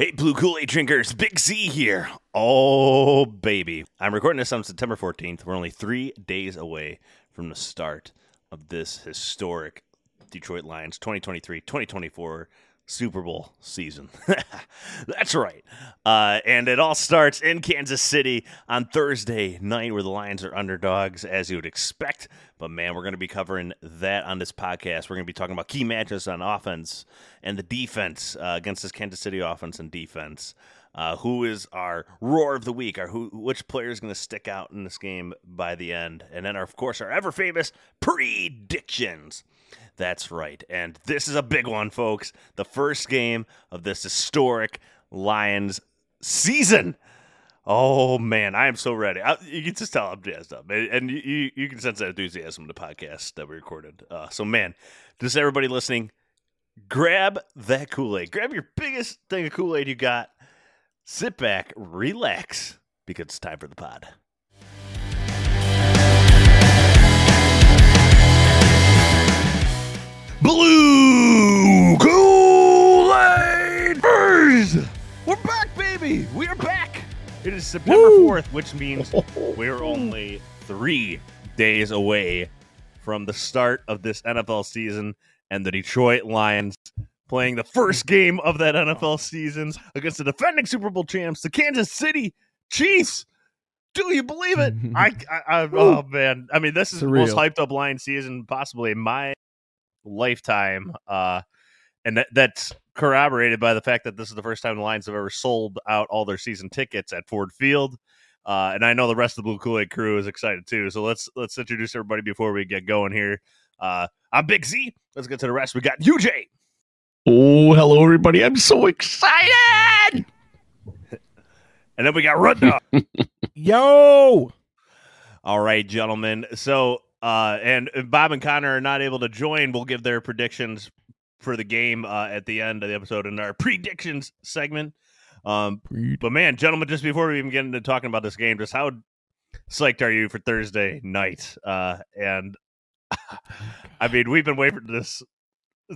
Hey, Blue Kool Aid drinkers, Big Z here. Oh, baby. I'm recording this on September 14th. We're only three days away from the start of this historic Detroit Lions 2023 2024 Super Bowl season. That's right. Uh, and it all starts in Kansas City on Thursday night, where the Lions are underdogs, as you would expect. But man, we're going to be covering that on this podcast. We're going to be talking about key matches on offense and the defense uh, against this Kansas City offense and defense. Uh, who is our roar of the week? Our who, which player is going to stick out in this game by the end? And then, our, of course, our ever famous predictions. That's right. And this is a big one, folks. The first game of this historic Lions season. Oh man, I am so ready. I, you can just tell I'm jazzed up, and, and you you can sense that enthusiasm in the podcast that we recorded. Uh, so man, just everybody listening, grab that Kool Aid. Grab your biggest thing of Kool Aid you got. Sit back, relax, because it's time for the pod. September Woo! 4th, which means we're only three days away from the start of this NFL season and the Detroit Lions playing the first game of that NFL season against the defending Super Bowl champs, the Kansas City Chiefs. Do you believe it? I, I, I oh man, I mean, this is the most hyped up Lions season possibly in my lifetime. Uh, and that, that's corroborated by the fact that this is the first time the Lions have ever sold out all their season tickets at Ford Field. Uh, and I know the rest of the Blue Kool Aid crew is excited too. So let's let's introduce everybody before we get going here. Uh, I'm Big Z. Let's get to the rest. We got UJ. Oh, hello, everybody. I'm so excited. And then we got Run Dog. Yo. All right, gentlemen. So, uh, and if Bob and Connor are not able to join, we'll give their predictions for the game uh, at the end of the episode in our predictions segment. Um, but man, gentlemen, just before we even get into talking about this game, just how psyched are you for Thursday night? Uh, and I mean, we've been waiting for this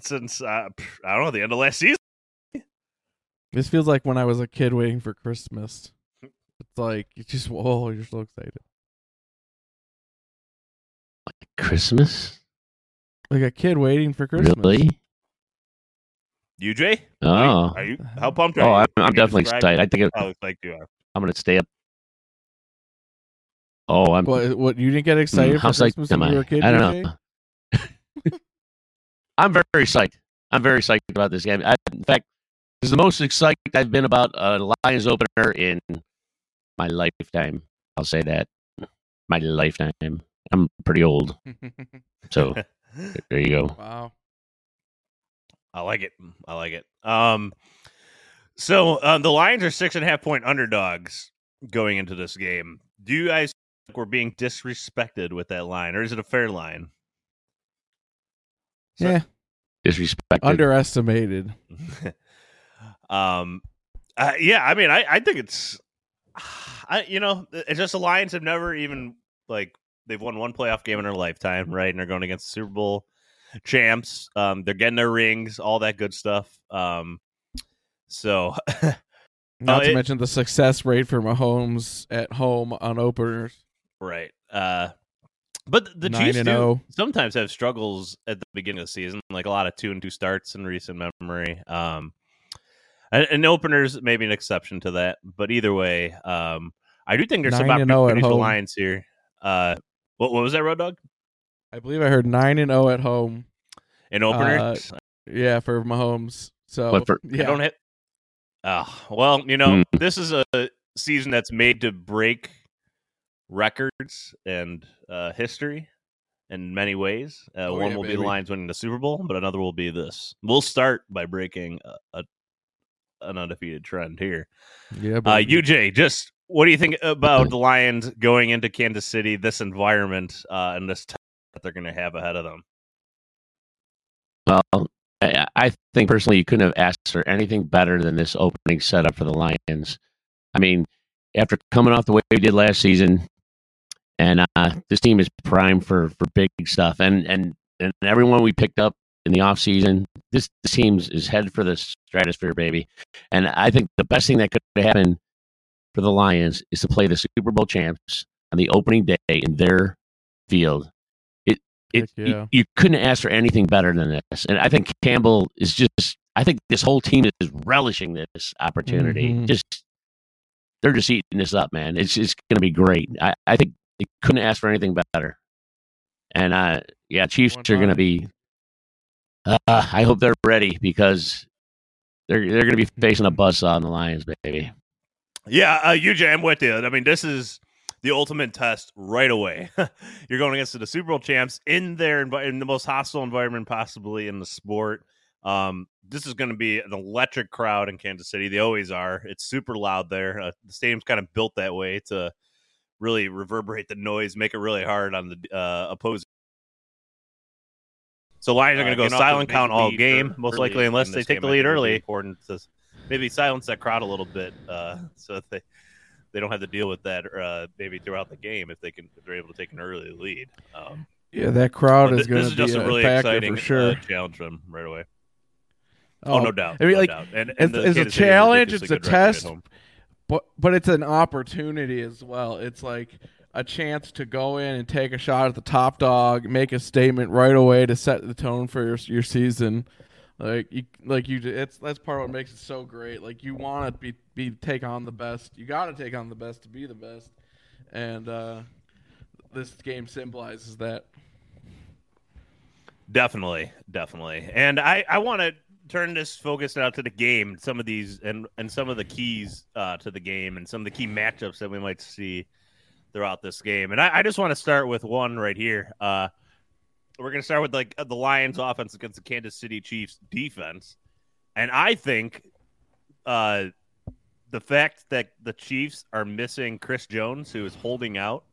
since uh, I don't know the end of last season. This feels like when I was a kid waiting for Christmas. It's like you just oh, you're so excited. Like Christmas? Like a kid waiting for Christmas. Really? UJ, Oh. are you how pumped are you? Oh, you? I'm, I'm definitely excited. I think it, How psyched you are. I'm going to stay up. Oh, I'm. What? What? You didn't get excited mm, how for psyched Christmas am when you I? were a kid? I don't UJ? know. I'm very, very psyched. I'm very psyched about this game. I, in fact, this is the most excited I've been about a Lions opener in my lifetime. I'll say that. My lifetime. I'm pretty old, so there you go. wow. I like it. I like it. Um, so um, the Lions are six and a half point underdogs going into this game. Do you guys think we're being disrespected with that line, or is it a fair line? So- Yeah. Disrespected. Underestimated. um, uh, yeah. I mean, I, I think it's, I you know, it's just the Lions have never even like they've won one playoff game in their lifetime, right? And they're going against the Super Bowl champs. Um, they're getting their rings, all that good stuff. Um, so Not to it- mention the success rate for Mahomes at home on openers. Right. Uh but the Chiefs do oh. sometimes have struggles at the beginning of the season, like a lot of two and two starts in recent memory. Um and, and openers maybe an exception to that, but either way, um I do think there's some oh at for. Lions here. Uh what, what was that, Road Dog? I believe I heard nine and zero at home. In openers? Yeah, for Mahomes. So What for- I yeah, don't hit. Oh, well, you know, Hmm. this is a season that's made to break records and uh, history in many ways. Uh, Oh, one yeah, will be the. Lions winning the Super Bowl, but another will be this. We'll start by breaking a, a, an undefeated trend here. Yeah, Uh, but UJ, just what do you think about the Lions going into Kansas City, this environment, uh, and this test they're going to have ahead of them? Well, I, I think personally you couldn't have asked for anything better than this opening setup for the Lions. I mean, after coming off the way we did last season, and uh, this team is primed for for big stuff, and and and everyone we picked up in the offseason, this, this team is headed for the stratosphere, baby. And I think the best thing that could happen for the Lions is to play the Super Bowl champs on the opening day in their field. It, it Heck you- you, couldn't ask for anything better than this. And I think Campbell is just. I think this whole team is relishing this opportunity. Mhm. Just they're just eating this up, man. It's it's going to be great. I, I think they couldn't ask for anything better. And uh, yeah, Chiefs One are going to be. Uh, I hope they're ready because they're they're going to be facing a buzzsaw on the Lions, baby. Yeah, uh, UJ, I'm with you. I mean, this is the ultimate test right away. You're going against the Super Bowl champs in their in the most hostile environment possibly in the sport. Um, this is going to be an electric crowd in Kansas City. They always are. It's super loud there. Uh, the stadium's kind of built that way to really reverberate the noise, make it really hard on the uh, opposing. So Lions are Uh, going to go getting to a silent count all game, most likely, unless they take the lead think would be early. important. To maybe silence that crowd a little bit, uh, so that they they don't have to deal with that uh, maybe throughout the game if they can if they're able to take an early lead. Um, yeah, that crowd is th- going to be just a a really exciting for sure. uh, challenge for them right away. Oh, no doubt. I mean, no like, doubt. And, it's- and the it's a Kansas City has challenge, it's a test. but but it's an opportunity as well. It's like a chance to go in and take a shot at the top dog, make a statement right away to set the tone for your your season. Like you, like you, it's that's part of what makes it so great. Like you want to be be take on the best. You got to take on the best to be the best, and uh, this game symbolizes that. Definitely, definitely. And I, I want to turn this focus out to the game, some of these and and some of the keys uh, to the game and some of the key matchups that we might see throughout this game. And I, I just want to start with one right here. Uh, we're going to start with like the Lions offense against the Kansas City Chiefs defense. And I think uh, the fact that the Chiefs are missing Chris Jones, who is holding out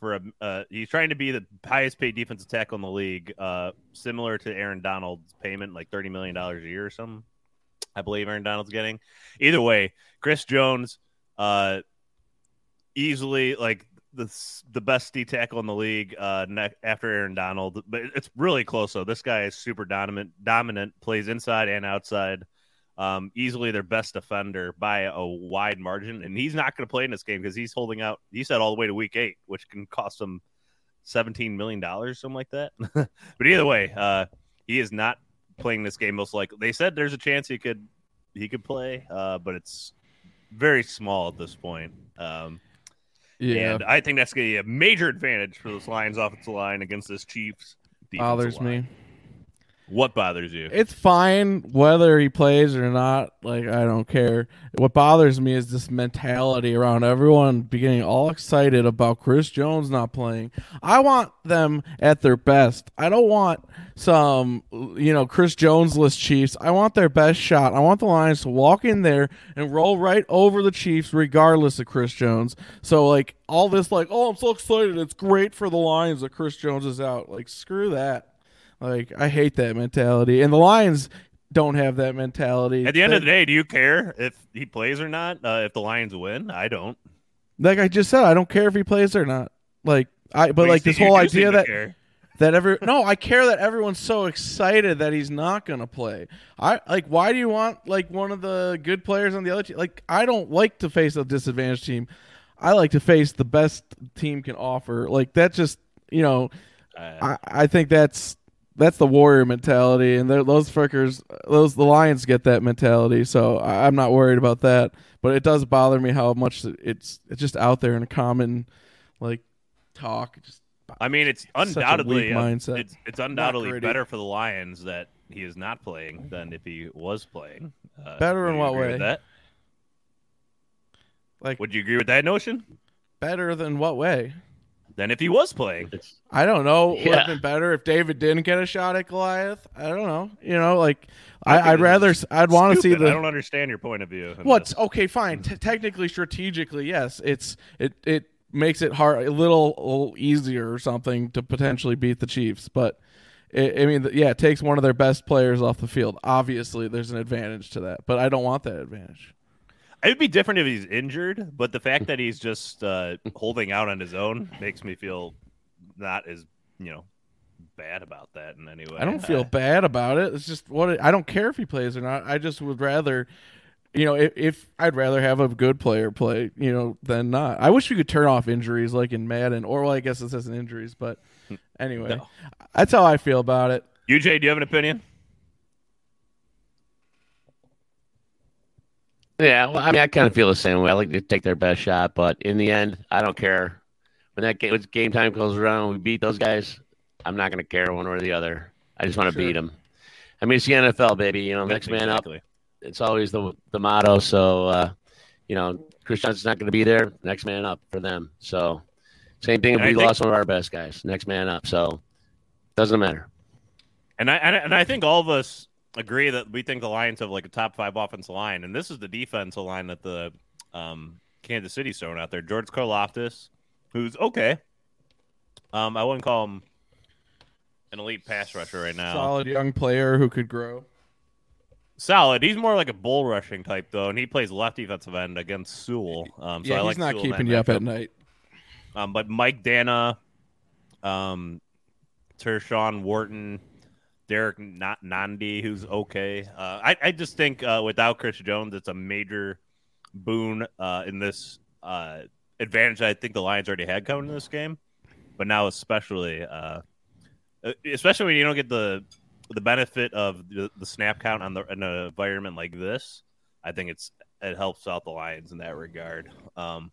for a, uh, he's trying to be the highest paid defensive tackle in the league, uh, similar to Aaron Donald's payment, like thirty million dollars a year or something. I believe Aaron Donald's getting. Either way, Chris Jones, uh, easily like the the best D tackle in the league, uh, ne- after Aaron Donald. But it's really close though. This guy is super dominant, dominant, plays inside and outside. Um, easily their best defender by a wide margin, and he's not going to play in this game because he's holding out. He said all the way to week eight, which can cost him seventeen million dollars, something like that. but either way, uh, he is not playing this game. Most likely, they said there's a chance he could he could play, uh, but it's very small at this point. Um, Yeah, and I think that's going to be a major advantage for this Lions offensive line against this Chiefs. bothers line. me. What bothers you? It's fine whether he plays or not. Like I don't care. What bothers me is this mentality around everyone beginning all excited about Chris Jones not playing. I want them at their best. I don't want some you know Chris Jones-less Chiefs. I want their best shot. I want the Lions to walk in there and roll right over the Chiefs regardless of Chris Jones. So like all this like, "Oh, I'm so excited. It's great for the Lions that Chris Jones is out." Like screw that. Like I hate that mentality, and the Lions don't have that mentality. At the end of the day, do you care if he plays or not? Uh, if the Lions win, I don't. like I just said, I don't care if he plays or not. Like I, but you like this whole idea that care. that every no, I care that everyone's so excited that he's not gonna play. I like why do you want like one of the good players on the other team? Like I don't like to face a disadvantaged team. I like to face the best team can offer. Like that just you know Uh, I, I think that's that's the warrior mentality, and those fuckers, those the Lions get that mentality. So I, I'm not worried about that. But it does bother me how much it's it's just out there in a common like talk. Just I mean, it's Such a undoubtedly uh, mindset. It's, it's undoubtedly better for the Lions that he is not playing than if he was playing. Uh, Better in what way? That? like Would you agree with that notion? better than what way? Than if he was playing. I don't know. Would Yeah. have been better if David didn't get a shot at Goliath. I don't know. You know, like I I, I'd rather. I'd want to see the. I don't understand your point of view. in What's this. okay? Fine. T- technically, strategically, yes. It's it it makes it hard, a little, a little easier or something to potentially beat the Chiefs. But it, I mean, yeah, it takes one of their best players off the field. Obviously, there's an advantage to that, but I don't want that advantage. It would be different if he's injured, but the fact that he's just uh, holding out on his own makes me feel not as you know bad about that in any way. I don't feel bad about it. It's just what it, I don't care if he plays or not. I just would rather, you know, if, if I'd rather have a good player play, you know, than not. I wish we could turn off injuries like in Madden, or well, I guess it says in injuries, but anyway, No. that's how I feel about it. UJ, do you have an opinion? Yeah, well, I mean, I kind of feel the same way. I like to take their best shot, but in the end, I don't care. When that game, when game time comes around, we beat those guys. I'm not going to care one way or the other. I just want to Sure. beat them. I mean, it's the NFL, baby. You know, next man up. It's always the the motto. So, uh, you know, Chris Johnson's not going to be there. Next man up for them. So, same thing if we think- lost one of our best guys. Next man up. So, doesn't matter. And I- and I think all of us agree that we think the Lions have like a top five offensive line, and this is the defensive line that the um, Kansas City's throwing out there. George Karlaftis, who's okay. Um, I wouldn't call him an elite pass rusher right now. Solid young player who could grow. Solid. He's more like a bull rushing type though, and he plays left defensive end against Sewell. Um, so yeah, I he's like not Sewell keeping you up at night. Um, but Mike Danna, um, Tershawn Wharton, Derrick Not Nandi, who's okay. Uh, I I just think uh, without Chris Jones, it's a major boon uh, in this uh, advantage. I think the Lions already had coming in this game, but now especially, uh, uh, especially when you don't get the the benefit of the, the snap count on the in an environment like this. I think it's it helps out the Lions in that regard. Um,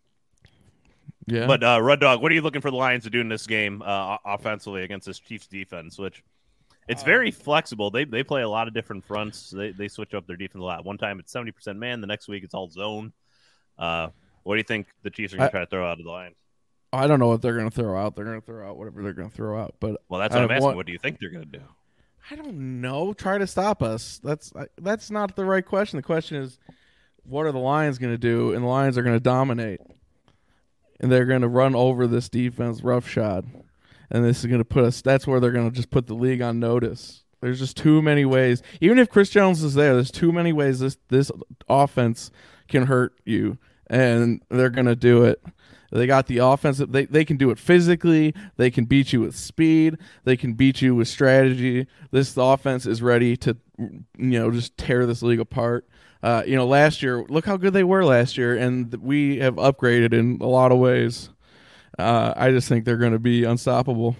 Yeah, but uh, Red Dog, what are you looking for the Lions to do in this game uh, offensively against this Chiefs defense? Which it's very flexible. They they play a lot of different fronts. They they switch up their defense a lot. One time it's seventy percent man. The next week it's all zone. Uh, what do you think the Chiefs are going to try to throw out of the Lions? I don't know what they're going to throw out. They're going to throw out whatever they're going to throw out. But Well, that's what I'm asking. one- What do you think they're going to do? I don't know. Try to stop us. That's I- that's not the right question. The question is, what are the Lions going to do? And the Lions are going to dominate, and they're going to run over this defense roughshod, and this is going to put us. That's where they're going to just put the league on notice. There's just too many ways. Even if Chris Jones is there, there's too many ways this this offense can hurt you, and they're going to do it. They got the offensive. They they can do it physically. They can beat you with speed. They can beat you with strategy. This offense is ready to, you know, just tear this league apart. Uh, you know, last year, look how good they were last year, and we have upgraded in a lot of ways. Uh, I just think they're going to be unstoppable.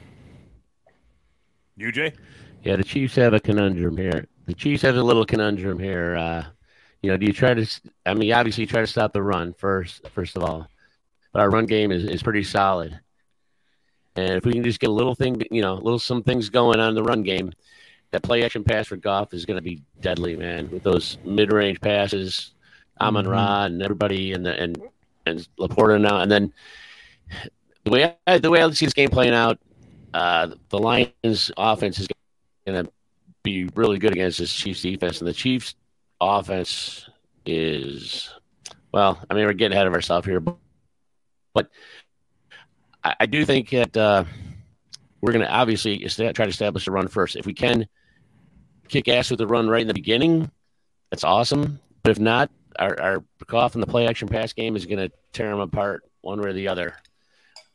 UJ? Yeah, the Chiefs have a conundrum here. The Chiefs have a little conundrum here. Uh, you know, do you try to? I mean, obviously, you try to stop the run first. First of all, but our run game is, is pretty solid. And if we can just get a little thing, you know, little some things going on in the run game, that play action pass for Goff is going to be deadly, man. With those mid range passes, Amon. Ra and everybody, and the, and and LaPorta now, and then the way I, the way I see this game playing out, uh, the Lions' offense is going to be really good against this Chiefs defense, and the Chiefs' offense is well. I mean, we're getting ahead of ourselves here, but, but I, I do think that uh, we're going to obviously try to establish a run first. If we can kick ass with the run right in the beginning, that's awesome. But if not, our our Goff in the play action pass game is going to tear them apart one way or the other.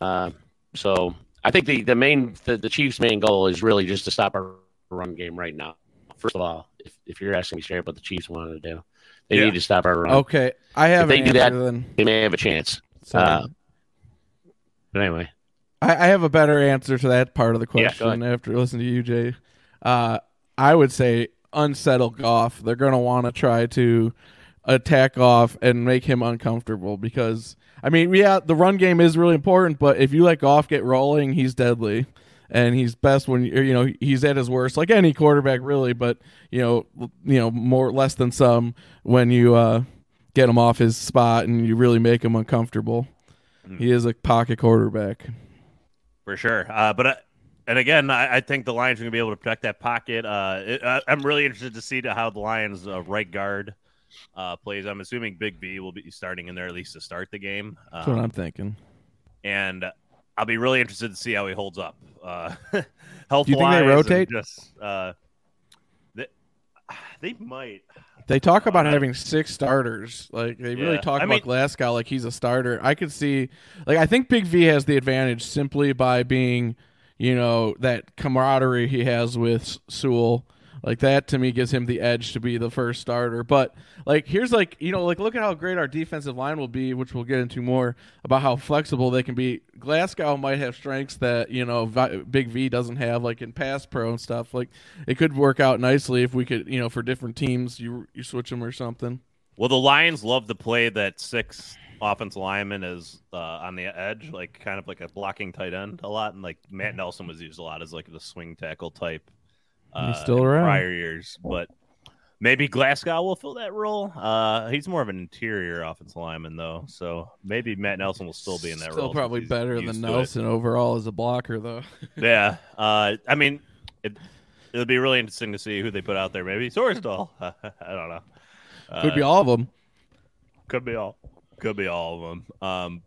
Uh, so I think the the main the, the Chiefs' main goal is really just to stop our run game right now. First of all, if, if you're asking me straight what the Chiefs wanted to do, they Yeah. need to stop our run. Okay, I have they an do that- answer. They may have a chance. Uh, but anyway, I, I have a better answer to that part of the Yeah, question after listening to UJ. Uh, I would say unsettle Goff. They're going to want to try to attack Goff and make him uncomfortable because, I mean, yeah, the run game is really important, but if you let Goff get rolling, he's deadly. And he's best when you you know he's at his worst, like any quarterback, really. But you know, you know more less than some when you uh, get him off his spot and you really make him uncomfortable. He is a pocket quarterback. for sure. Uh, but uh, and again, I, I, think the Lions are going to be able to protect that pocket. Uh, it, I, am really interested to see how the Lions' uh, right guard uh, plays. I'm assuming Big V will be starting in there at least to start the game. That's what um, I'm thinking. And I'll be really interested to see how he holds up. Uh, health. Do you think they rotate? Just uh, they, they might. They talk about having six starters. Like they yeah. really talk I about mean, Glasgow like he's a starter. I could see, like I think Big V has the advantage simply by being, you know, that camaraderie he has with Sewell like that to me gives him the edge to be the first starter. But like here's like you know like look at how great our defensive line will be, which we'll get into more about how flexible they can be. Glasgow might have strengths that you know Big V doesn't have, like in pass pro and stuff. Like it could work out nicely if we could you know for different teams you you switch them or something. Well, the Lions love to play that six offensive lineman is uh, on the edge, like kind of like a blocking tight end a lot, and like Matt Nelson was used a lot as like the swing tackle type uh, he's still around. Prior years, but maybe Glasgow will fill that role. Uh, he's more of an interior offensive lineman, though, so maybe Matt Nelson will still be in that still role. Probably better than Nelson overall as a blocker, though. yeah, uh, I mean, it it'll be really interesting to see who they put out there. Maybe Sorsdal. I don't know. Could be uh, all of them. Could be all. Could be all of them. Um,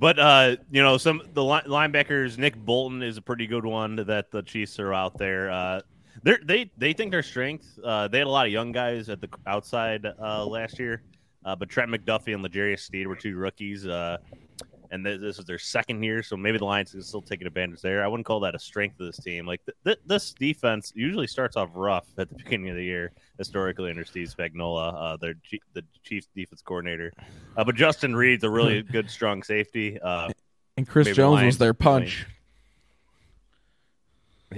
but uh, you know, some the linebackers. Nick Bolton is a pretty good one that the Chiefs are out there. Uh, they they they think their strength. Uh, they had a lot of young guys at the outside uh, last year, uh, but Trent McDuffie and L'Jarius Sneed were two rookies. And th- this is their second year, so maybe the Lions is still taking advantage there. I wouldn't call that a strength of this team. Like th- th- this defense usually starts off rough at the beginning of the year, historically under Steve Spagnuolo, uh, their G- the Chiefs defense coordinator. Uh, but Justin Reid's a really good, strong safety. Uh, and Chris Jones was their punch.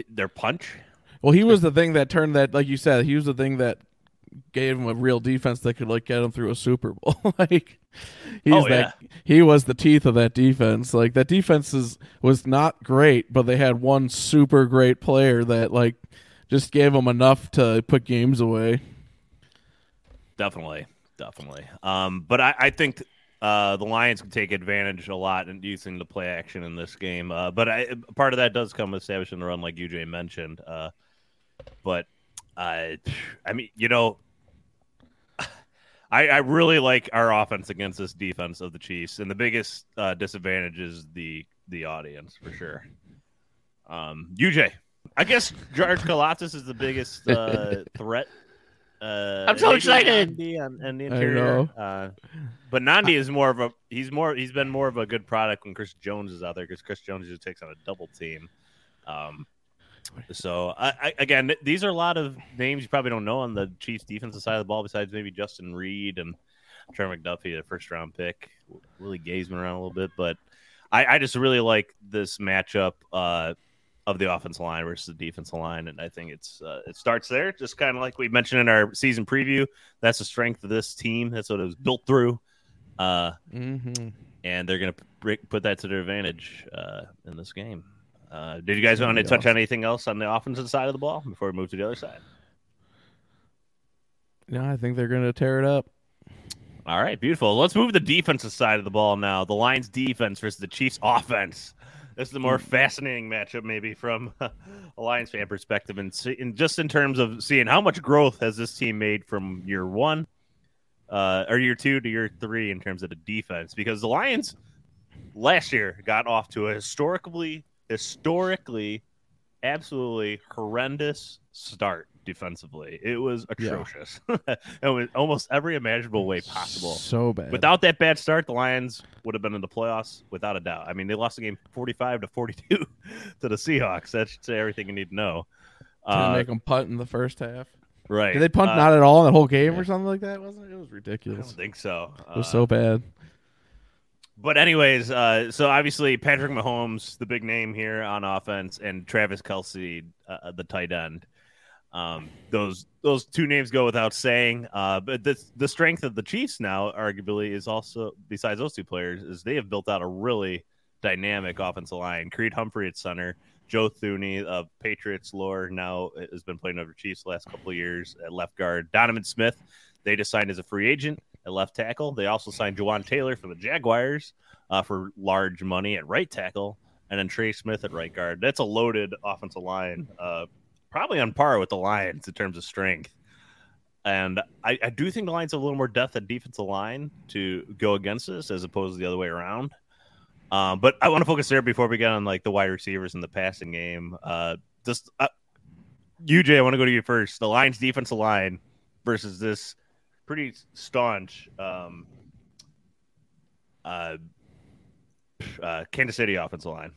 Their punch. Well, he was the thing that turned that, like you said, he was the thing that gave him a real defense that could like get him through a Super Bowl. like he's oh, that yeah. he was the teeth of that defense. Like that defense is, was not great, but they had one super great player that like just gave them enough to put games away. Definitely, definitely. Um, but I, I think uh, the Lions can take advantage a lot in using the play action in this game. Uh, but I, part of that does come with establishing the run, like UJ mentioned. Uh, but uh, I mean, you know, I, I really like our offense against this defense of the Chiefs, and the biggest uh, disadvantage is the the audience for sure. Um, UJ, I guess George Karlaftis is the biggest uh, threat. Uh, I'm so excited. On, on the interior, uh, but Nandi is more of a he's more he's been more of a good product when Chris Jones is out there because Chris Jones just takes on a double team. Um, so I, I, again, these are a lot of names you probably don't know on the Chiefs' defensive side of the ball, besides maybe Justin Reid and Trey McDuffie, the first round pick. Willie Gazeman around a little bit, but I, I just really like this matchup uh, of the offensive line versus the defensive line, and I think it's uh, it starts there. Just kind of like we mentioned in our season preview, that's the strength of this team. That's what it was built through, uh, mm-hmm. and they're going to put that to their advantage uh, in this game. Uh, did you guys want to touch awesome. on anything else on the offensive side of the ball before we move to the other side? No, I think they're going to tear it up. All right, beautiful. Let's move to the defensive side of the ball now. The Lions' defense versus the Chiefs' offense. This is the more fascinating matchup, maybe from a Lions fan perspective, and, see, and just in terms of seeing how much growth has this team made from year one, uh, or year two to year three in terms of the defense. Because the Lions last year got off to a historically historically absolutely horrendous start defensively. It was atrocious. Yeah. it was almost every imaginable way possible. So bad. Without that bad start, the Lions would have been in the playoffs without a doubt. I mean, they lost the game 45 to 42 to the Seahawks. That should say everything you need to know. Did uh, make them punt in the first half? Right. Did they punt uh, not at all in the whole game yeah. or something like that? Wasn't it? It was ridiculous. I don't think so. It was uh, so bad. But anyways, uh, so obviously Patrick Mahomes, the big name here on offense, and Travis Kelce, uh, uh, the tight end. Um, those those two names go without saying. Uh, but the the strength of the Chiefs now, arguably, is also besides those two players, is they have built out a really dynamic offensive line. Creed Humphrey at center, Joe Thuney of Patriots lore now has been playing over Chiefs the last couple years at left guard. Donovan Smith, they just signed as a free agent at left tackle. They also signed Jawaan Taylor for the Jaguars uh, for large money at right tackle. and then Trey Smith at right guard. That's a loaded offensive line, uh, probably on par with the Lions in terms of strength. And I, I do think the Lions have a little more depth at defensive line to go against us as opposed to the other way around. Um, but I want to focus there before we get on like the wide receivers and the passing game. Uh, just uh, UJ, I want to go to you first. The Lions defensive line versus this pretty staunch um, uh, uh, Kansas City offensive line.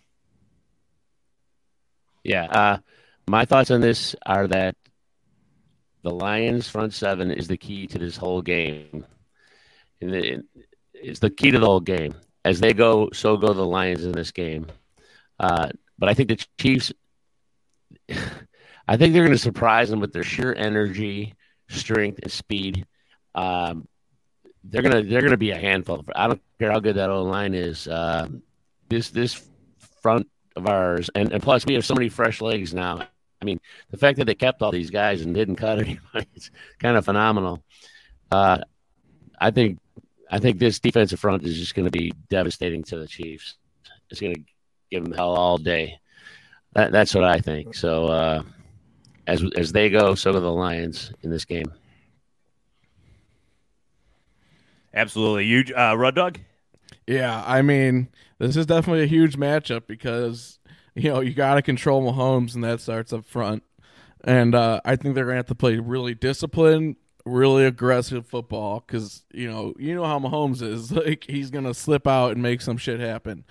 Yeah. Uh, my thoughts on this are that the Lions front seven is the key to this whole game. And it's the key to the whole game. As they go, so go the Lions in this game. Uh, but I think the Chiefs, I think they're going to surprise them with their sheer energy, strength, and speed. Um, they're gonna they're gonna be a handful. I don't care how good that old line is. Uh, this this front of ours, and, and plus we have so many fresh legs now. I mean, the fact that they kept all these guys and didn't cut anybody is kind of phenomenal. Uh, I think I think this defensive front is just going to be devastating to the Chiefs. It's going to give them hell all day. That, that's what I think. So uh, as as they go, so do the Lions in this game. Absolutely, you, uh, Rud Dog. Yeah, I mean, this is definitely a huge matchup because you know you got to control Mahomes, and that starts up front. And uh, I think they're gonna have to play really disciplined, really aggressive football because you know you know how Mahomes is. Like he's gonna slip out and make some shit happen,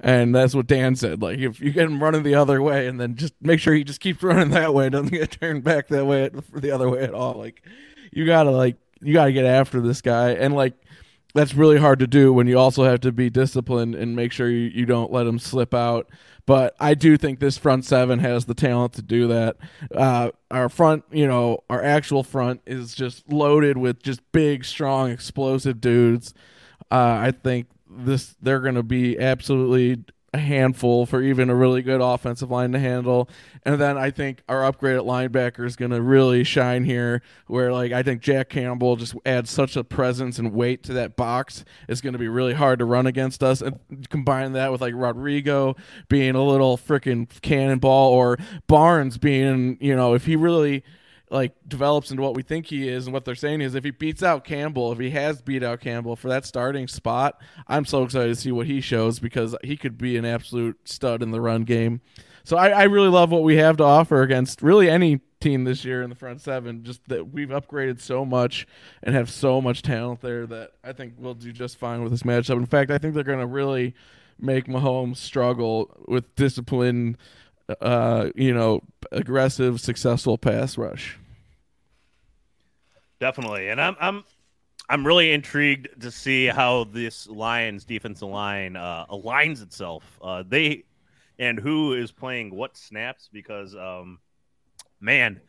and that's what Dan said. Like if you get him running the other way, and then just make sure he just keeps running that way, doesn't get turned back that way the other way at all. Like you gotta like you gotta get after this guy, and like that's really hard to do when you also have to be disciplined and make sure you, you don't let them slip out. But I do think this front seven has the talent to do that. Uh, our front, you know, our actual front is just loaded with just big, strong, explosive dudes. Uh, I think this they're going to be absolutely a handful for even a really good offensive line to handle. And then I think our upgraded linebacker is going to really shine here, where like I think Jack Campbell just adds such a presence and weight to that box. It's going to be really hard to run against us. And combine that with like Rodrigo being a little freaking cannonball, or Barnes being, you know, if he really like develops into what we think he is and what they're saying is if he beats out Campbell, if he has beat out Campbell for that starting spot, I'm so excited to see what he shows because he could be an absolute stud in the run game. So I, I really love what we have to offer against really any team this year in the front seven. Just that we've upgraded so much and have so much talent there that I think we'll do just fine with this matchup. In fact, I think they're going to really make Mahomes struggle with discipline, uh, you know, aggressive, successful pass rush. Definitely, and I'm I'm I'm really intrigued to see how this Lions defensive line uh, aligns itself. Uh, they and who is playing what snaps because, um, man,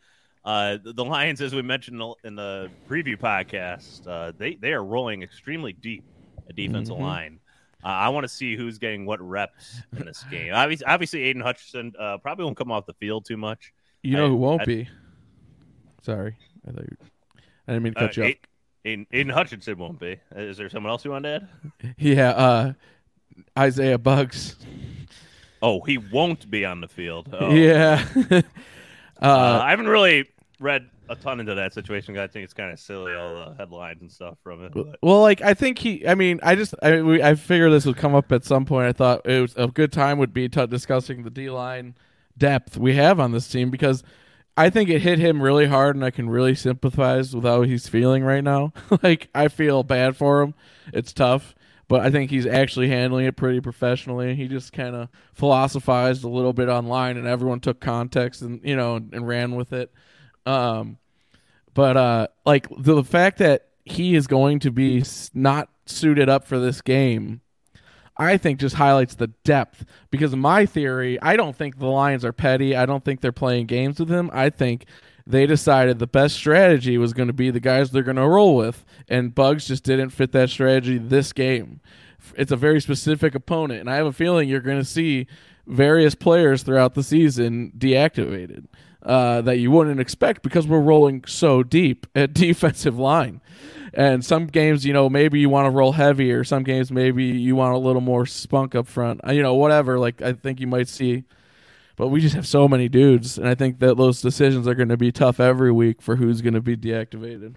uh, the Lions, as we mentioned in the preview podcast, uh, they they are rolling extremely deep a defensive mm-hmm. line. Uh, I want to see who's getting what reps in this game. Obviously, obviously Aidan Hutchinson uh, probably won't come off the field too much. You know I, who won't I, be? Sorry, I thought you I didn't mean to cut uh, you off. Aidan, Aidan Hutchinson won't be. Is there someone else you want to add? Yeah, uh, Isaiah Buggs. Oh, he won't be on the field. Oh. Yeah. uh, uh, I haven't really read a ton into that situation. I think it's kind of silly, all the headlines and stuff from it. But. Well, like I think he. I mean, I just I we, I figured this would come up at some point. I thought it was a good time would be t- discussing the D line depth we have on this team because I think it hit him really hard, and I can really sympathize with how he's feeling right now. like I feel bad for him. It's tough, but I think he's actually handling it pretty professionally. He just kind of philosophized a little bit online, and everyone took context and you know and, and ran with it. Um, but uh, like the, the fact that he is going to be not suited up for this game I think just highlights the depth because my theory, I don't think the Lions are petty. I don't think they're playing games with him. I think they decided the best strategy was going to be the guys they're going to roll with, and Buggs just didn't fit that strategy this game. It's a very specific opponent, and I have a feeling you're going to see various players throughout the season deactivated uh, that you wouldn't expect because we're rolling so deep at defensive line. And some games, you know, maybe you want to roll heavier. Some games, maybe you want a little more spunk up front. Uh, You know, whatever. Like I think you might see, but we just have so many dudes, and I think that those decisions are going to be tough every week for who's going to be deactivated.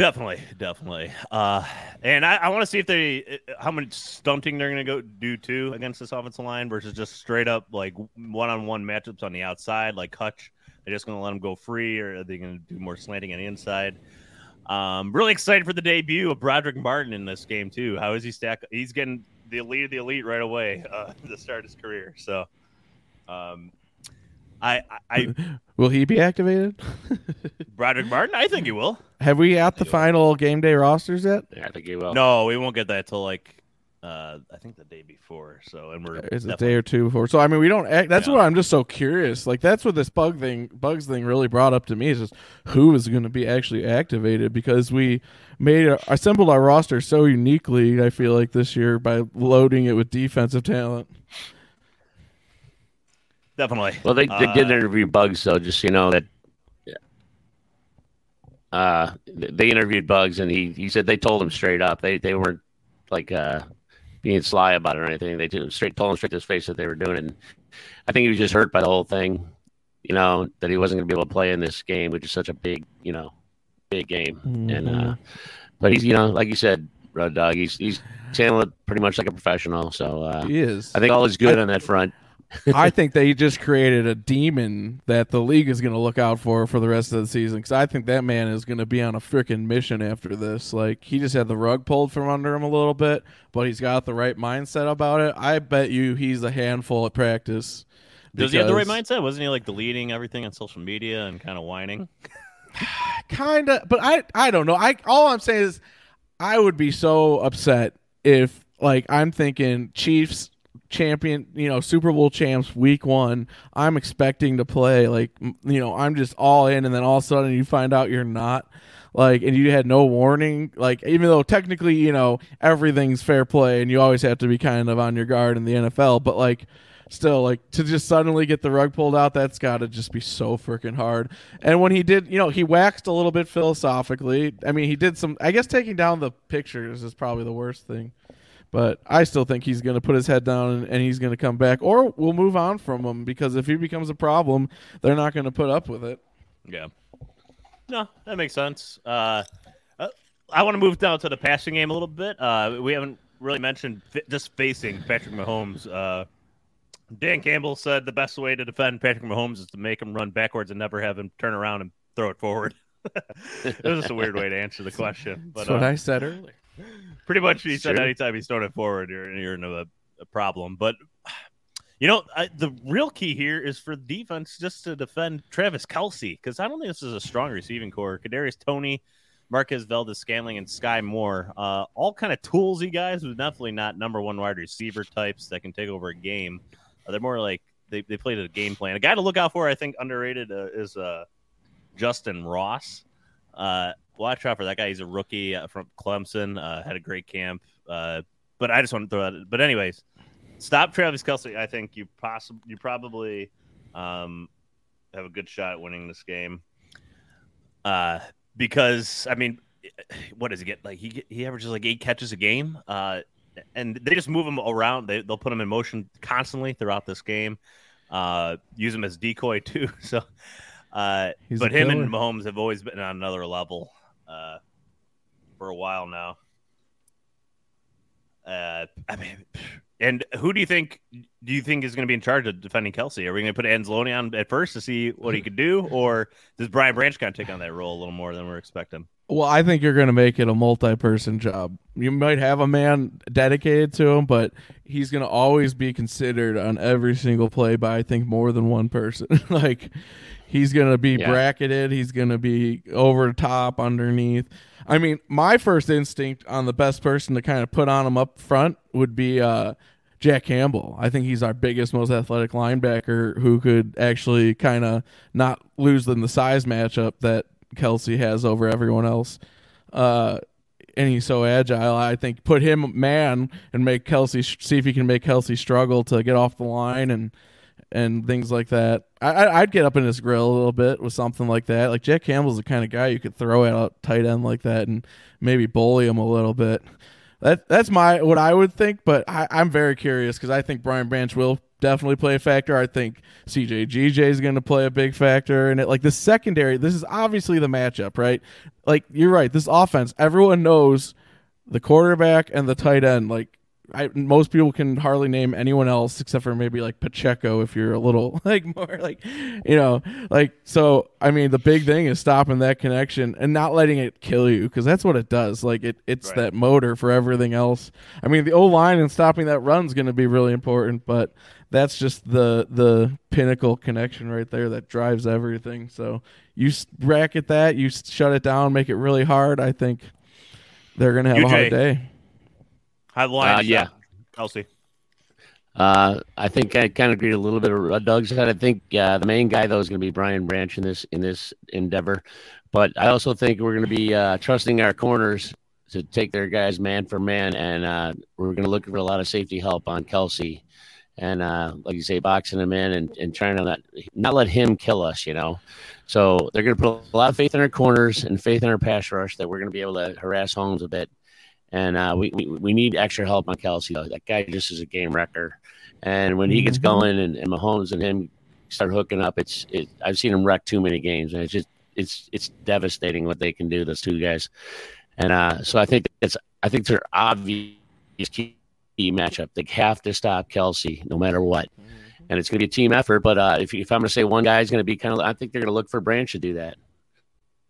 Definitely, definitely. Uh, and I, I want to see if they how much stunting they're going to go do too against this offensive line versus just straight up like one on one matchups on the outside, like Hutch. They're just going to let them go free, or are they going to do more slanting on the inside? Um, really excited for the debut of Brodric Martin in this game too. How is he stack? He's getting the elite of the elite right away uh, to start his career. So, um, I, I, I Will he be activated? Brodric Martin, I think he will. Have we got the final game day rosters yet? Yeah, I think he will. No, we won't get that till like uh I think the day before. So and we're Is it a day or two before? So I mean, we don't. Act, that's Yeah. what I'm just so curious. Like that's what this bug thing, Buggs thing, really brought up to me is just who is going to be actually activated because we made a, assembled our roster so uniquely. I feel like this year by loading it with defensive talent. definitely. Well, they, they Uh, did interview Buggs, though, just so you know that. Uh, they interviewed Buggs, and he, he said they told him straight up. They they weren't like uh being sly about it or anything. They just straight told him straight to his face that they were doing it. And I think he was just hurt by the whole thing. You know that he wasn't going to be able to play in this game, which is such a big, you know, big game. And uh, but he's you know like you said, Rod Dog, he's he's handling it pretty much like a professional. So uh, He is. I think all is good on that front. I think they just created a demon that the league is going to look out for for the rest of the season. Because I think that man is going to be on a freaking mission after this. Like he just had the rug pulled from under him a little bit, but he's got the right mindset about it. I bet you he's a handful at practice. Does he have the right mindset? Wasn't he like deleting everything on social media and kind of whining? kind of but i i don't know i all i'm saying is i would be so upset if like i'm thinking chiefs champion you know super bowl champs week one i'm expecting to play like you know i'm just all in and then all of a sudden you find out you're not. Like and you had no warning like even though technically you know everything's fair play and you always have to be kind of on your guard in the nfl but like still like to just suddenly get the rug pulled out that's got to just be so freaking hard. And when he did you know he waxed a little bit philosophically. I mean he did some i guess taking down the pictures is probably the worst thing but i still think he's going to put his head down and, and he's going to come back or we'll move on from him because if he becomes a problem they're not going to put up with it Yeah. No, that makes sense. Uh, uh, I want to move down to the passing game a little bit. Uh, we haven't really mentioned fi- just facing Patrick Mahomes. Uh, Dan Campbell said the best way to defend Patrick Mahomes is to make him run backwards and never have him turn around and throw it forward. it was just a weird way to answer the question, but that's what uh, i said earlier pretty much he said anytime he's throwing it forward, you're you're in a, a problem. But you know, I, the real key here is for defense just to defend Travis Kelce because I don't think this is a strong receiving corps. Kadarius Toney, Marquez Valdes-Scantling, and Skyy Moore, uh, all kind of toolsy guys, but definitely not number one wide receiver types that can take over a game. Uh, they're more like they they played a game plan. A guy to look out for, I think, underrated uh, is uh, Justin Ross. Watch out for that guy. He's a rookie uh, from Clemson. Uh, had a great camp. Uh, but I just want to throw that. But anyways, stop Travis Kelce. I think you possibly you probably um, have a good shot at winning this game. Uh, because I mean, what does he get? Like he he averages like eight catches a game. Uh, and they just move him around. They they'll put him in motion constantly throughout this game. Uh, use him as decoy too. So. Uh, He's but him and Mahomes have always been on another level uh, for a while now. Uh, I mean, and who do you think do you think is going to be in charge of defending Kelce? Are we going to put Anzalone on at first to see what he could do, or does Brian Branch kind of take on that role a little more than we're expecting? Well, I think you're going to make it a multi-person job. You might have a man dedicated to him, but he's going to always be considered on every single play by I think more than one person. like he's going to be Yeah. bracketed, he's going to be over the top, underneath. I mean, my first instinct on the best person to kind of put on him up front would be uh Jack Campbell. I think he's our biggest, most athletic linebacker who could actually kind of not lose in the size matchup that Kelce has over everyone else. Uh, and he's so agile. I think put him man and make Kelce see if he can make Kelce struggle to get off the line and and things like that. I, would get up in his grill a little bit with something like that. Like Jack Campbell's the kind of guy you could throw at a tight end like that and maybe bully him a little bit. That that's my what I would think, but I, I'm very curious because I think Brian Branch will definitely play a factor. I think CJ GJ is going to play a big factor and it. Like the secondary, this is obviously the matchup, right? Like you're right. This offense, everyone knows the quarterback and the tight end. Like I, most people can hardly name anyone else except for maybe like Pacheco if you're a little like more like you know like so I mean the big thing is stopping that connection and not letting it kill you because that's what it does like it it's right. that motor for everything else I mean the O line and stopping that run is going to be really important but that's just the the pinnacle connection right there that drives everything. So you bracket that, you shut it down, make it really hard. I think they're gonna have UJ. a hard day. High line, uh, yeah, Kelce. Uh, I think I kind of agree a little bit of Doug said. I think uh, the main guy though is going to be Brian Branch in this in this endeavor, but I also think we're going to be uh, trusting our corners to take their guys man for man, and uh, we're going to look for a lot of safety help on Kelce, and uh, like you say, boxing him in and, and trying to not not let him kill us, you know. So they're going to put a lot of faith in our corners and faith in our pass rush that we're going to be able to harass Holmes a bit. And uh, we, we we need extra help on Kelce. Though. That guy just is a game wrecker. And when he gets mm-hmm. going and, and Mahomes and him start hooking up, it's it, I've seen him wreck too many games, and it's just it's it's devastating what they can do. Those two guys, and uh, so I think it's I think they're obvious key matchup. They have to stop Kelce no matter what. Mm-hmm. And it's going to be a team effort. But uh, if, if I'm going to say one guy is going to be kind of, I think they're going to look for Branch to do that.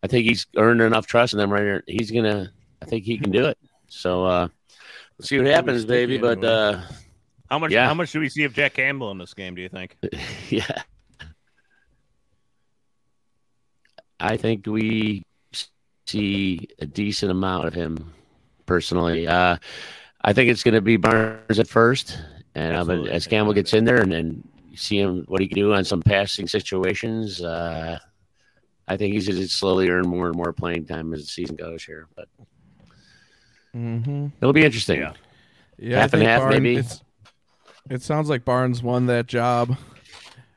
I think he's earned enough trust in them right here. He's going to, I think he can do it. So uh, let's see what happens, baby. But uh, how much, yeah. how much do we see of Jack Campbell in this game, do you think? yeah. I think we see a decent amount of him personally. Uh, I think it's going to be Barnes at first, and um, as Campbell gets in there and then see him what he can do on some passing situations. Uh, I think he's going to slowly earn more and more playing time as the season goes here, but mm-hmm. it'll be interesting. Yeah, yeah half and half Barnes, maybe. It sounds like Barnes won that job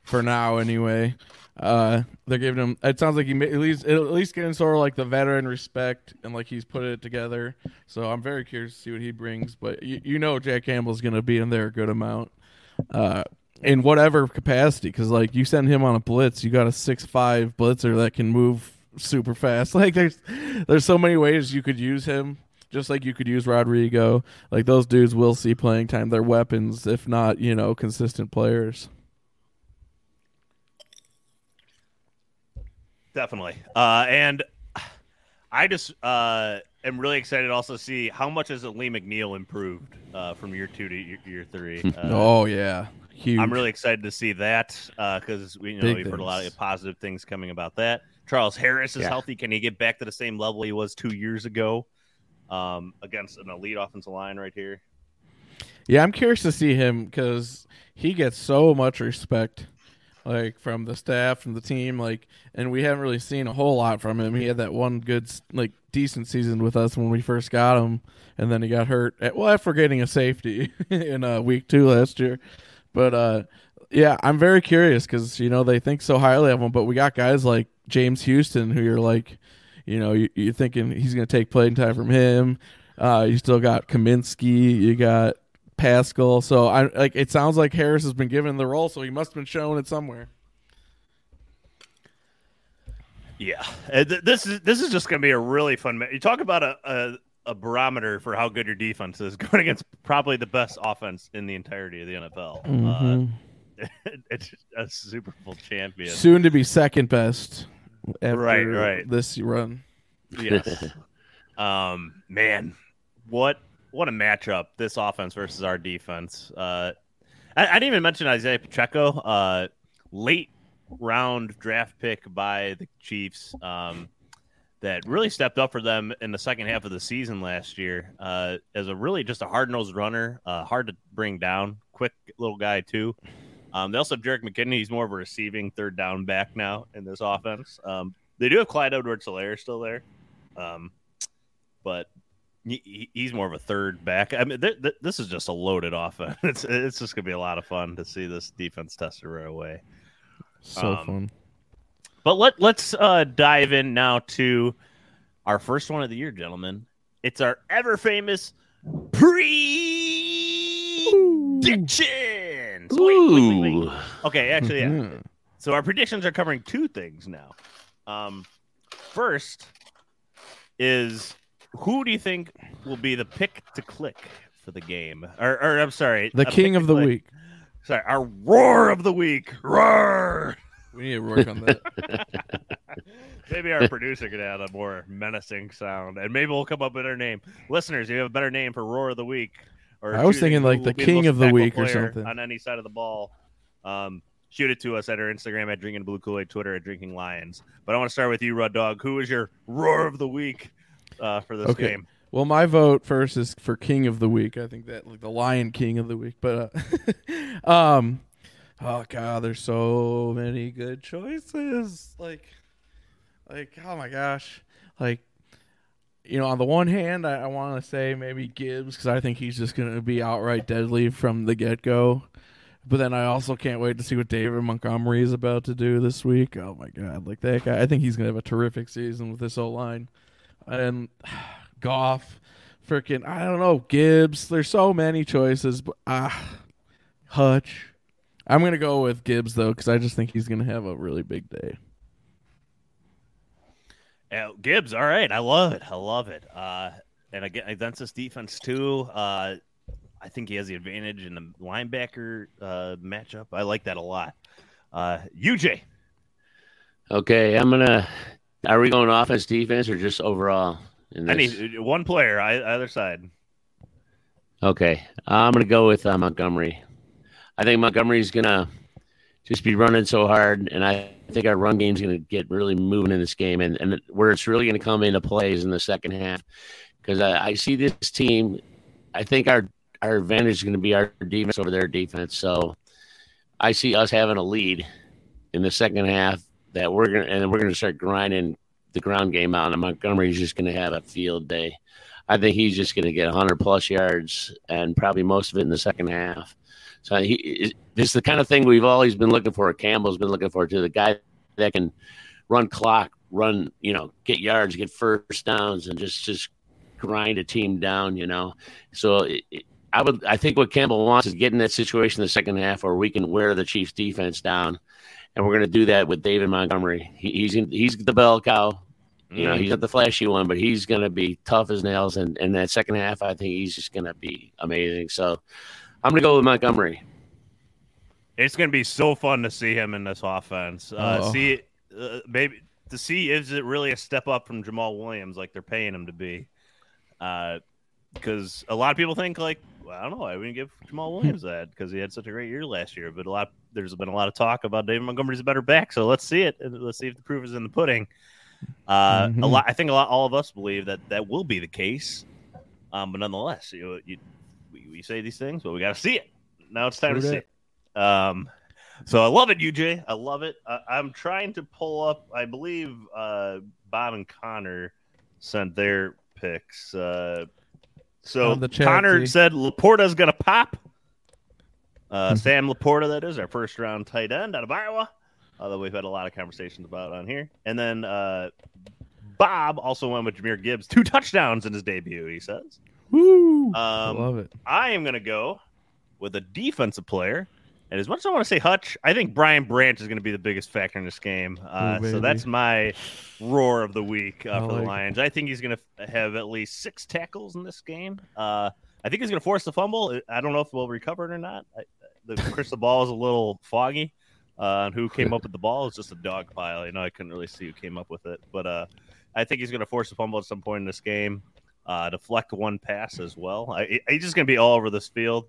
for now, anyway. Uh, they're giving him. It sounds like he at least at least getting sort of like the veteran respect and like he's put it together. So I'm very curious to see what he brings. But you, you know, Jack Campbell's going to be in there a good amount, uh, in whatever capacity. Because like you send him on a blitz, you got a six five blitzer that can move super fast. Like there's there's so many ways you could use him. Just like you could use Rodrigo, like those dudes will see playing time. They're weapons, if not, you know, consistent players. Definitely. Uh, and I just uh, am really excited to also see how much has Lee McNeill improved uh, from year two to year, year three. Uh, oh yeah, huge. I'm really excited to see that because uh, we you know Big we've things. heard a lot of positive things coming about that. Charles Harris is yeah. healthy. Can he get back to the same level he was two years ago um, against an elite offensive line right here? Yeah, I'm curious to see him because he gets so much respect like from the staff from the team like and we haven't really seen a whole lot from him he had that one good like decent season with us when we first got him and then he got hurt at, well after getting a safety in uh, week two last year but uh yeah i'm very curious because you know they think so highly of him but we got guys like james houston who you're like you know you, you're thinking he's going to take playing time from him uh, you still got Cominsky. You got Paschal. So I like it sounds like Harris has been given the role, so he must have been showing it somewhere. Yeah, uh, this is this is just going to be a really fun. You talk about a, a, a barometer for how good your defense is going against probably the best offense in the entirety of the NFL. Mm-hmm. Uh, it's a Super Bowl champion, soon to be second best. Right, right. This run. Yes. um, man, what what a matchup this offense versus our defense. Uh, I, I, didn't even mention Isaiah Pacheco, uh, late round draft pick by the Chiefs. Um, that really stepped up for them in the second half of the season last year uh, as a really just a hard nosed runner, uh, hard to bring down, quick little guy too. Um, they also have Jerick McKinnon. He's more of a receiving third down back now in this offense. Um, they do have Clyde Edwards Helaire still there. Um, but he- he's more of a third back. I mean, th- th- this is just a loaded offense. It's it's just gonna be a lot of fun to see this defense tested right away. So Um, fun. But let let's uh, dive in now to our first one of the year, gentlemen. It's our ever famous predictions. Wait, wait, wait, wait. Okay, actually, yeah. Mhm. So our predictions are covering two things now. Um, first is who do you think will be the pick to click for the game? Or, or I'm sorry, The a king of the click. week. Sorry, our roar of the week. Roar. We need to work on that. Maybe our producer could add a more menacing sound, and maybe we'll come up with our name. Listeners, you have a better name for roar of the week. Or I was thinking like the king of the week or something. on any side of the ball. Um, shoot it to us at our Instagram at Drinking Blue Kool Aid, Twitter at Drinking Lions. But I want to start with you, Rud Dog. Who is your roar of the week uh, for this Okay. game? Well, my vote first is for King of the Week. I think that like the Lion King of the Week. But uh, um, oh god, there's so many good choices. Like, like oh my gosh, like you know, on the one hand, I, I want to say maybe Gibbs because I think he's just going to be outright deadly from the get go. But then I also can't wait to see what David Montgomery is about to do this week. Oh my god, like that guy! I think he's going to have a terrific season with this O line. And Goff, freaking I don't know Gibbs. There's so many choices, but ah, Hutch. I'm gonna go with Gibbs though because I just think he's gonna have a really big day. Gibbs, all right. I love it. I love it. Uh, and again, against this defense too, uh, I think he has the advantage in the linebacker uh, matchup. I like that a lot. Uh, UJ, Okay, I'm gonna. Are we going offense, defense, or just overall? In I need one player I, either side. Okay, I'm gonna go with uh, Montgomery. I think Montgomery's gonna just be running so hard, and I think our run game's gonna get really moving in this game, and, and where it's really gonna come into play is in the second half, because I, I see this team. I think our our advantage is gonna be our defense over their defense. So I see us having a lead in the second half that we're gonna and we're gonna start grinding the ground game out, and Montgomery's just gonna have a field day. I think he's just going to get 100 plus yards and probably most of it in the second half. So he, it's the kind of thing we've always been looking for. Campbell's been looking for to the guy that can run clock, run, you know, get yards, get first downs, and just just grind a team down. You know, so it, I would I think what Campbell wants is get in that situation in the second half where we can wear the Chiefs defense down, and we're going to do that with David Montgomery. He, he's he's the bell cow. You know, he's not the flashy one, but he's going to be tough as nails. And in that second half, I think he's just going to be amazing. So I'm going to go with Montgomery. It's going to be so fun to see him in this offense. Uh, Oh. See, uh, maybe to see is it really a step up from Jamal Williams like they're paying him to be? Because a lot of people think like, well, I don't know, I wouldn't give Jamal Williams that because he had such a great year last year. But a lot, there's been a lot of talk about David Montgomery's a better back. So let's see it. and Let's see if the proof is in the pudding. Uh, A Mhm. lot, I think a lot, all of us believe that that will be the case. Um, but nonetheless, you, you we, say these things, but we got to see it. Now it's time True to see it. Um, so I love it, UJ. I love it. I, I'm trying to pull up. I believe uh, Bob and Connor sent their picks. Uh, so the Connor said LaPorta's gonna pop. Hmm. Uh, Sam LaPorta, that is our first round tight end out of Iowa. Although we've had a lot of conversations about on here, and then uh, Bob also went with Jahmyr Gibbs, two touchdowns in his debut. He says. Woo! I Um, love it. I am going to go with a defensive player. And as much as I want to say Hutch, I think Brian Branch is going to be the biggest factor in this game. Uh, Ooh, so that's my roar of the week uh, I for the like it. Lions. I think he's going to have at least six tackles in this game. Uh, I think he's going to force the fumble. I don't know if we'll recover it or not. I, the crystal ball is a little foggy uh, on who came up with the ball. It's just a dog pile. You know, I couldn't really see who came up with it. But uh, I think he's going to force a fumble at some point in this game uh, deflect one pass as well. I, he's just going to be all over this field,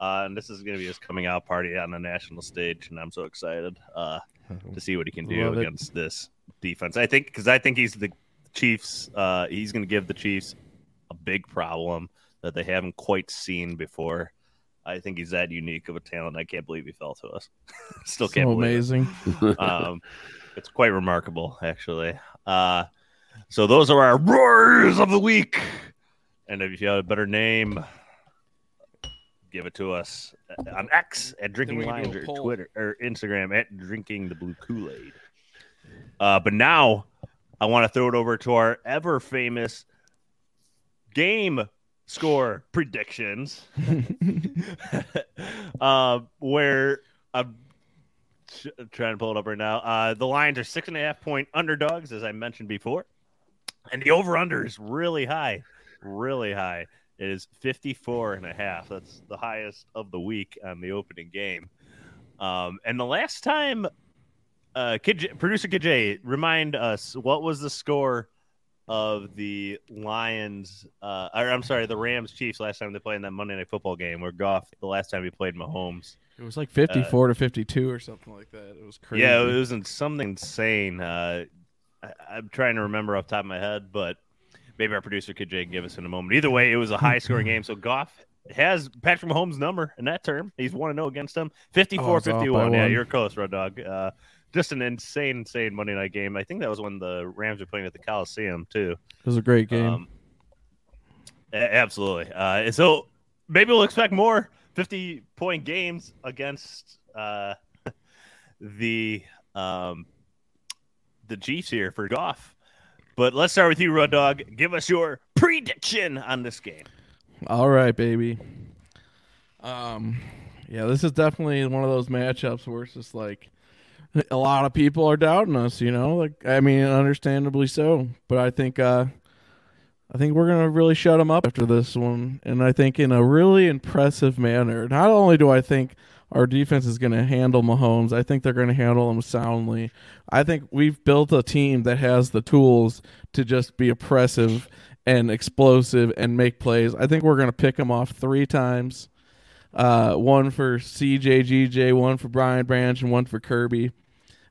uh, and this is going to be his coming out party on the national stage, and I'm so excited uh, to see what he can do Love it. against this defense. I think because I think he's the Chiefs. Uh, he's going to give the Chiefs a big problem that they haven't quite seen before. I think he's that unique of a talent. I can't believe he fell to us. Still can't so believe it amazing. um, it's quite remarkable, actually. Uh, so those are our roars of the week. And if you have a better name, give it to us on X at Drinking Lions or. Twitter or Instagram at Drinking the Blue Kool Aid. Uh, but now I want to throw it over to our ever famous game score predictions, uh, where I'm trying to pull it up right now. Uh, the Lions are six and a half point underdogs, as I mentioned before, and the over under is really high, really high. It is 54 and a half. That's the highest of the week on the opening game. Um, and the last time, uh, producer KJ, remind us what was the score of the Lions, uh, or I'm sorry, the Rams Chiefs last time they played in that Monday Night Football game where Goff, the last time he played Mahomes. It was like 54 to 52 or something like that. It was crazy. Yeah, it was in something insane. Uh, I, I'm trying to remember off the top of my head, but maybe our producer Kid J can give us in a moment. Either way, it was a high scoring game. So Goff has Patrick Mahomes' number in that term. He's 1 0 against him. 54 Oh, it's off by 51. Yeah, you're close, Red Dog. Uh, just an insane, insane Monday night game. I think that was when the Rams were playing at the Coliseum, too. It was a great game. Um, absolutely. Uh, so maybe we'll expect more 50 point games against uh, the um, the Chiefs here for Goff. But let's start with you, Rod Dog. Give us your prediction on this game. All right, baby. Um, yeah, this is definitely one of those matchups where it's just like a lot of people are doubting us. You know, like I mean, understandably so. But I think, uh, I think we're gonna really shut them up after this one, and I think in a really impressive manner. Not only do I think our defense is going to handle Mahomes. I think they're going to handle him soundly. I think we've built a team that has the tools to just be oppressive and explosive and make plays. I think we're going to pick him off three times. Uh, one for CJ, GJ, one for Brian Branch, and one for Kerby.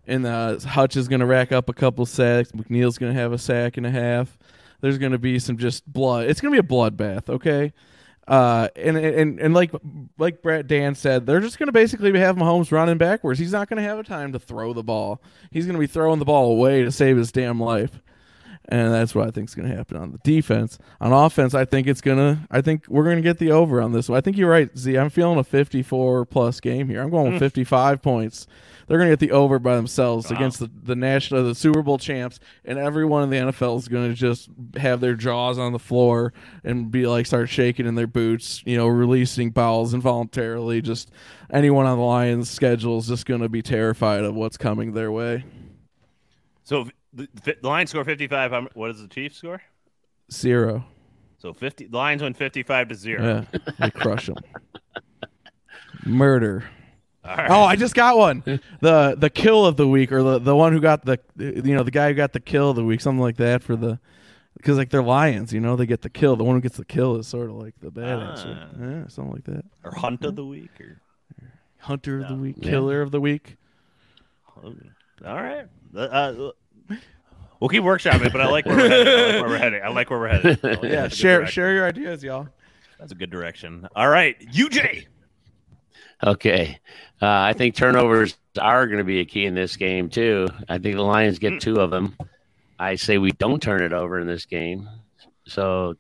And uh, Hutch is going to rack up a couple sacks. McNeill's going to have a sack and a half. There's going to be some just blood. It's going to be a bloodbath, okay? Uh, and and and like like Brett Dan said, they're just going to basically have Mahomes running backwards. He's not going to have a time to throw the ball. He's going to be throwing the ball away to save his damn life. And that's what I think is going to happen on the defense. On offense, I think it's going to. I think we're going to get the over on this one. I think you're right, Z. I'm feeling a 54 plus game here. I'm going with 55 points. They're going to get the over by themselves against the, the national, the Super Bowl champs, and everyone in the NFL is going to just have their jaws on the floor and be like start shaking in their boots, you know, releasing bowels involuntarily. Just anyone on the Lions' schedule is just going to be terrified of what's coming their way. So if the, the Lions score 55. How, m- what does the Chiefs score? Zero. So 50. The Lions win 55 to 0. Yeah, they crush them. Murder. All right. Oh, I just got one. The the kill of the week, or the, the one who got the you know the guy who got the kill of the week, something like that for the because like they're lions, you know, they get the kill. The one who gets the kill is sort of like the badass. Ah. Yeah, something like that. or Hunt of the week. Or Hunter of the week, Yeah. killer of the week. all right. Uh, we'll keep workshopping, but I like where we're headed. I like where we're headed. I like where we're headed. Like- Yeah, that's a good share direction. share your ideas, y'all. That's a good direction. All right, UJ. Okay. Uh, I think turnovers are going to be a key in this game, too. I think the Lions get two of them. I say we don't turn it over in this game. So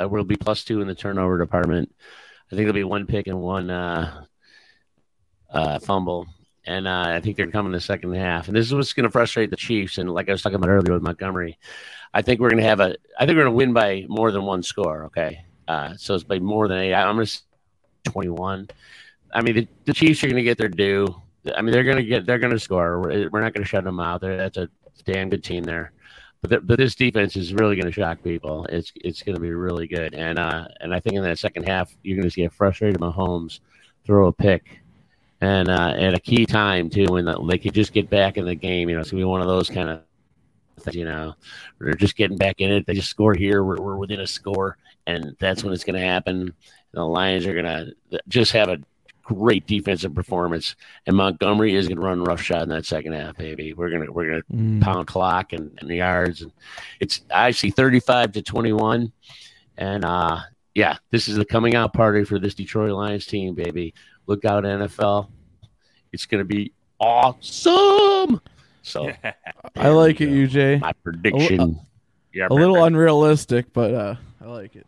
uh, we'll be plus two in the turnover department. I think there'll be one pick and one uh, uh, fumble. And uh, I think they're coming in the second half. And this is what's going to frustrate the Chiefs. And like I was talking about earlier with Montgomery, I think we're going to have a, I think we're going to win by more than one score. Okay. Uh, so it's by more than eight. I'm going to 21. I mean, the, the Chiefs are going to get their due. I mean, they're going to get, they're going to score. We're, we're not going to shut them out. They're, that's a damn good team there. But, the, but this defense is really going to shock people. It's it's going to be really good. And uh, and I think in that second half, you're going to see a frustrated Mahomes throw a pick, and uh, at a key time too, when the, they could just get back in the game. You know, it's to be one of those kind of things. You know, they're just getting back in it. They just score here. We're, we're within a score, and that's when it's going to happen. The Lions are going to just have a great defensive performance, and Montgomery is going to run roughshod in that second half, baby. We're gonna we're gonna Mm. pound clock and, and the yards, and it's I see thirty five to twenty one, and uh yeah, this is the coming out party for this Detroit Lions team, baby. Look out, NFL! It's going to be awesome. So I like it, UJ. my prediction. Yeah, A little unrealistic, but uh, I like it.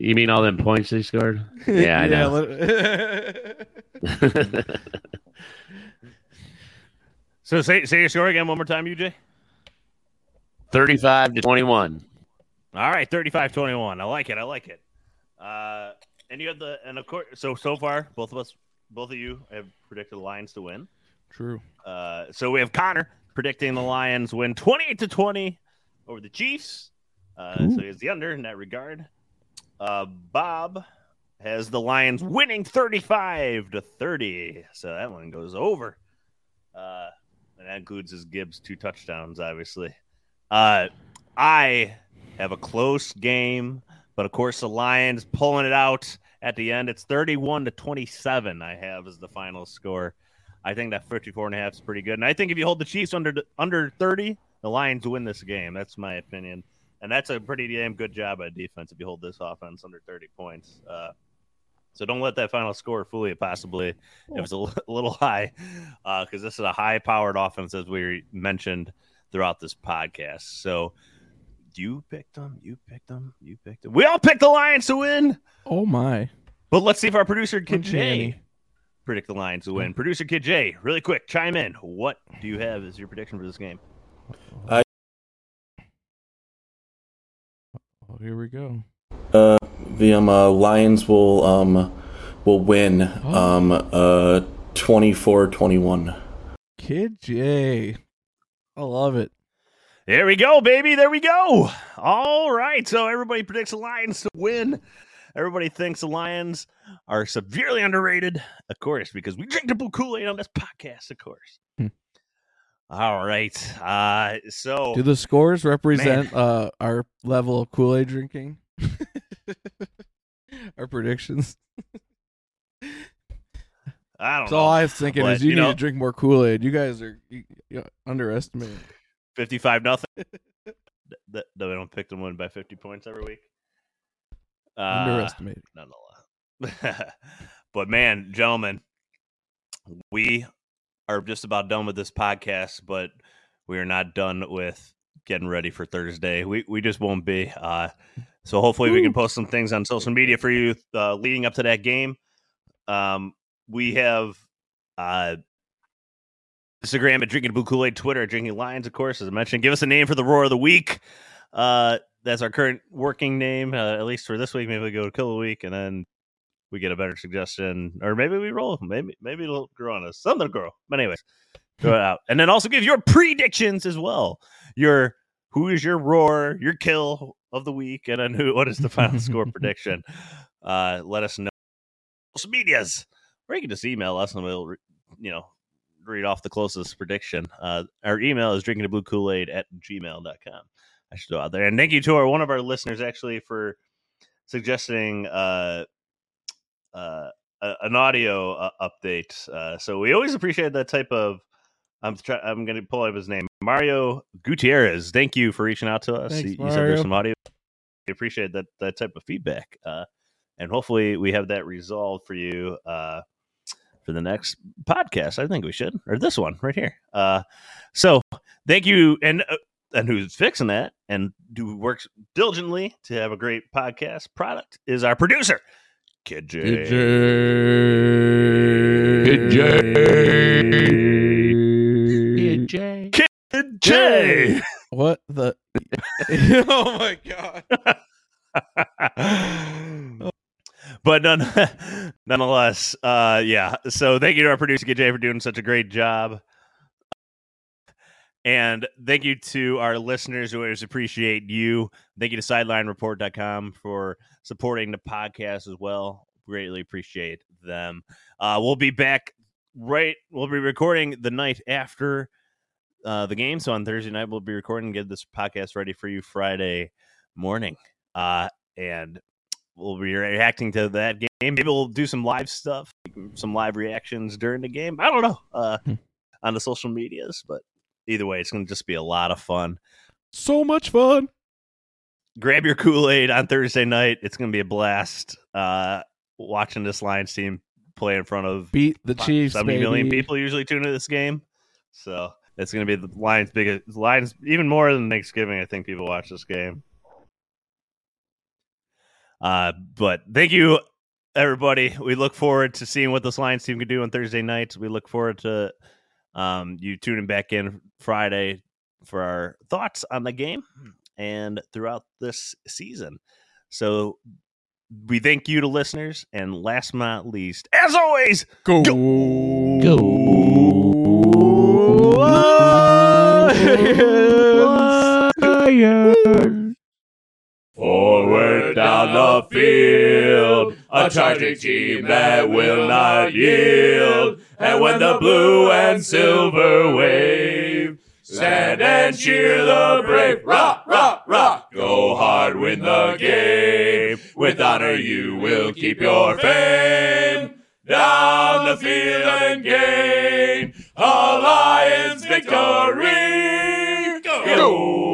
You mean all them points they scored? Yeah, I know. li- So say say your score again one more time, UJ. 35 to 21. All right, 35-21. I like it. I like it. Uh, and you have the and of course, so so far, both of us, both of you have predicted the Lions to win. True. Uh, so we have Connor predicting the Lions win 28 to 20 over the Chiefs. Uh, so he's the under in that regard. Uh, Bob has the Lions winning 35 to 30. So that one goes over. Uh, and that includes his Gibbs two touchdowns, obviously. Uh, I have a close game, but of course the Lions pulling it out at the end. It's 31 to 27. I have as the final score. I think that 54 and a half is pretty good. And I think if you hold the Chiefs under under 30, the Lions win this game. That's my opinion. And that's a pretty damn good job at defense if you hold this offense under 30 points. Uh, so don't let that final score fool you. Possibly if it's a li- little high, because this is a high-powered offense, as we mentioned throughout this podcast. So you picked them, you picked them, you picked them. We all picked the Lions to win. Oh my. But let's see if our producer Kid Good J predict the Lions to win. Producer Kid J, really quick, chime in. What do you have as your prediction for this game? Oh, here we go. Uh, the um, uh, Lions will um will win um uh 24-21. Kid J. I love it. There we go, baby. There we go. All right. So everybody predicts the Lions to win. Everybody thinks the Lions are severely underrated, of course, because we drink the blue Kool Aid on this podcast, of course. Hmm. All right. Uh, so Do the scores represent uh our level of Kool Aid drinking? our predictions. I don't That's know. all I was thinking But, is you, you need know- to drink more Kool Aid. You guys are you, you underestimating. 55 nothing. that, that we don't pick them win by 50 points every week. Uh, underestimating. nonetheless. but man, gentlemen, we are just about done with this podcast, but we are not done with getting ready for Thursday. We we just won't be. Uh, so hopefully we can post some things on social media for you uh, leading up to that game. Um, we have uh, Instagram at Drinking Blue Kool Aid, Twitter at Drinking Lions, of course, as I mentioned. Give us a name for the Roar of the Week. Uh, that's our current working name, uh, at least for this week. Maybe we go to Kill the Week, and then we get a better suggestion, or maybe we roll. Maybe maybe it'll grow on us. Something grow. But anyways, throw it out, and then also give your predictions as well. Your who is your roar, your kill of the week, and then who? What is the final score prediction? Uh, let us know. Social medias, or you can just email us, and we'll re- you know read off the closest prediction. Uh, our email is drinking the blue Kool Aid at gmail.com. I should go out there. And thank you to our one of our listeners actually for suggesting uh, uh, an audio uh, update. Uh, so we always appreciate that type of. I'm try- I'm going to pull up his name, Mario Gutierrez. Thank you for reaching out to us. Thanks, He- he said there's some audio. We appreciate that that type of feedback, uh, and hopefully we have that resolved for you uh, for the next podcast. I think we should, or this one right here. Uh, so thank you, and uh, and who's fixing that and who works diligently to have a great podcast product is our producer, Kid J. Kid J. Kid J. Kid J. Kid J. What the? oh my god! but none, nonetheless, uh, yeah. So thank you to our producer KJ for doing such a great job, and thank you to our listeners who always appreciate you. Thank you to SidelineReport.com for supporting the podcast as well. Greatly appreciate them. Uh, we'll be back right. We'll be recording the night after uh, the game. So on Thursday night, we'll be recording, and get this podcast ready for you Friday morning. Uh, and we'll be reacting to that game. Maybe we'll do some live stuff, some live reactions during the game. I don't know uh, Hmm. on the social medias, but either way, it's going to just be a lot of fun. So much fun. Grab your Kool Aid on Thursday night. It's going to be a blast uh, watching this Lions team play in front of Beat the Chiefs. 70 million baby. people usually tune into this game. So it's going to be the Lions' biggest Lions, even more than Thanksgiving. I think people watch this game. Uh, but thank you, everybody. We look forward to seeing what this Lions team can do on Thursday nights. We look forward to um, you tuning back in Friday for our thoughts on the game and throughout this season. So we thank you to listeners, and last but not least, as always, Go. Lions! Forward down the field, a charging team that will not yield. And when the blue and silver wave, stand and cheer the brave. Rock, rock, rock. Go hard, win the game. With honor, you will keep your fame. Down the field and gain a Lions victory. Go!